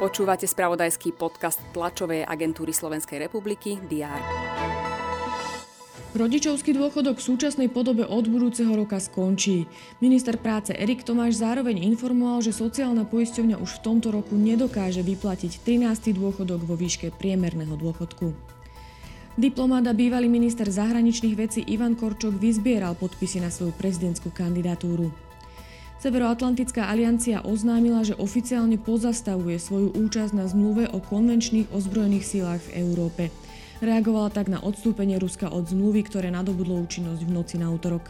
Počúvate spravodajský podcast tlačovej agentúry Slovenskej republiky DR. Rodičovský dôchodok v súčasnej podobe od budúceho roka skončí. Minister práce Erik Tomáš zároveň informoval, že sociálna poisťovňa už v tomto roku nedokáže vyplatiť 13. dôchodok vo výške priemerného dôchodku. Diplomát a bývalý minister zahraničných vecí Ivan Korčok vyzbieral podpisy na svoju prezidentskú kandidatúru. Severoatlantická aliancia oznámila, že oficiálne pozastavuje svoju účasť na zmluve o konvenčných ozbrojených sílach v Európe. Reagovala tak na odstúpenie Ruska od zmluvy, ktoré nadobudlo účinnosť v noci na útorok.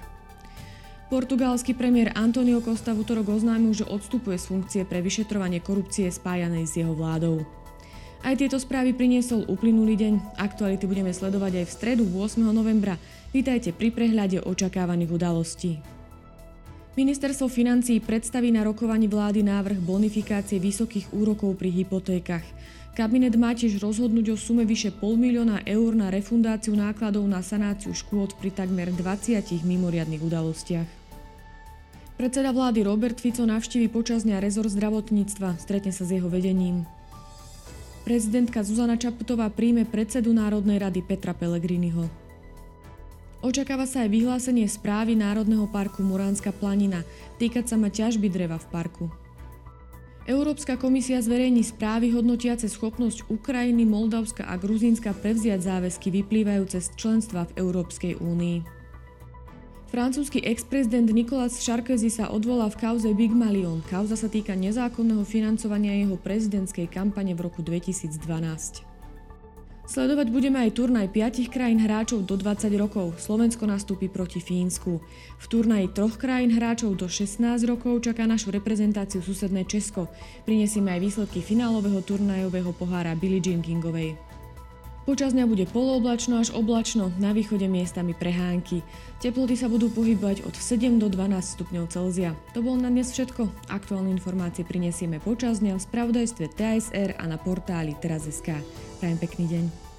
Portugalský premiér Antonio Costa v útorok oznámil, že odstupuje z funkcie pre vyšetrovanie korupcie spájanej s jeho vládou. Aj tieto správy priniesol uplynulý deň. Aktuality budeme sledovať aj v stredu 8. novembra. Vítajte pri prehľade očakávaných udalostí. Ministerstvo financií predstaví na rokovaní vlády návrh bonifikácie vysokých úrokov pri hypotékach. Kabinet má tiež rozhodnúť o sume vyše pol milióna eur na refundáciu nákladov na sanáciu škôd pri takmer 20 mimoriadnych udalostiach. Predseda vlády Robert Fico navštívi počas dňa rezort zdravotníctva, stretne sa s jeho vedením. Prezidentka Zuzana Čaputová príjme predsedu Národnej rady Petra Pellegriniho. Očakáva sa aj vyhlásenie správy Národného parku Muránska planina, týkať sa ma ťažby dreva v parku. Európska komisia zverejní správy hodnotiace schopnosť Ukrajiny, Moldavska a Gruzínska prevziať záväzky vyplývajúce z členstva v Európskej únii. Francúzsky ex-prezident Nicolas Sarkozy sa odvolá v kauze Big Malion. Kauza sa týka nezákonného financovania jeho prezidentskej kampane v roku 2012. Sledovať budeme aj turnaj 5 krajín hráčov do 20 rokov. Slovensko nastúpi proti Fínsku. V turnaji troch krajín hráčov do 16 rokov čaká našu reprezentáciu susedné Česko. Prinesieme aj výsledky finálového turnajového pohára Billie Jean Kingovej. Počas dňa bude polooblačno až oblačno, na východe miestami prehánky. Teploty sa budú pohybovať od 7 do 12 stupňov Celzia. To bolo na dnes všetko. Aktuálne informácie prinesieme počas dňa v spravodajstve TSR a na portáli teraz.sk. Prajem pekný deň.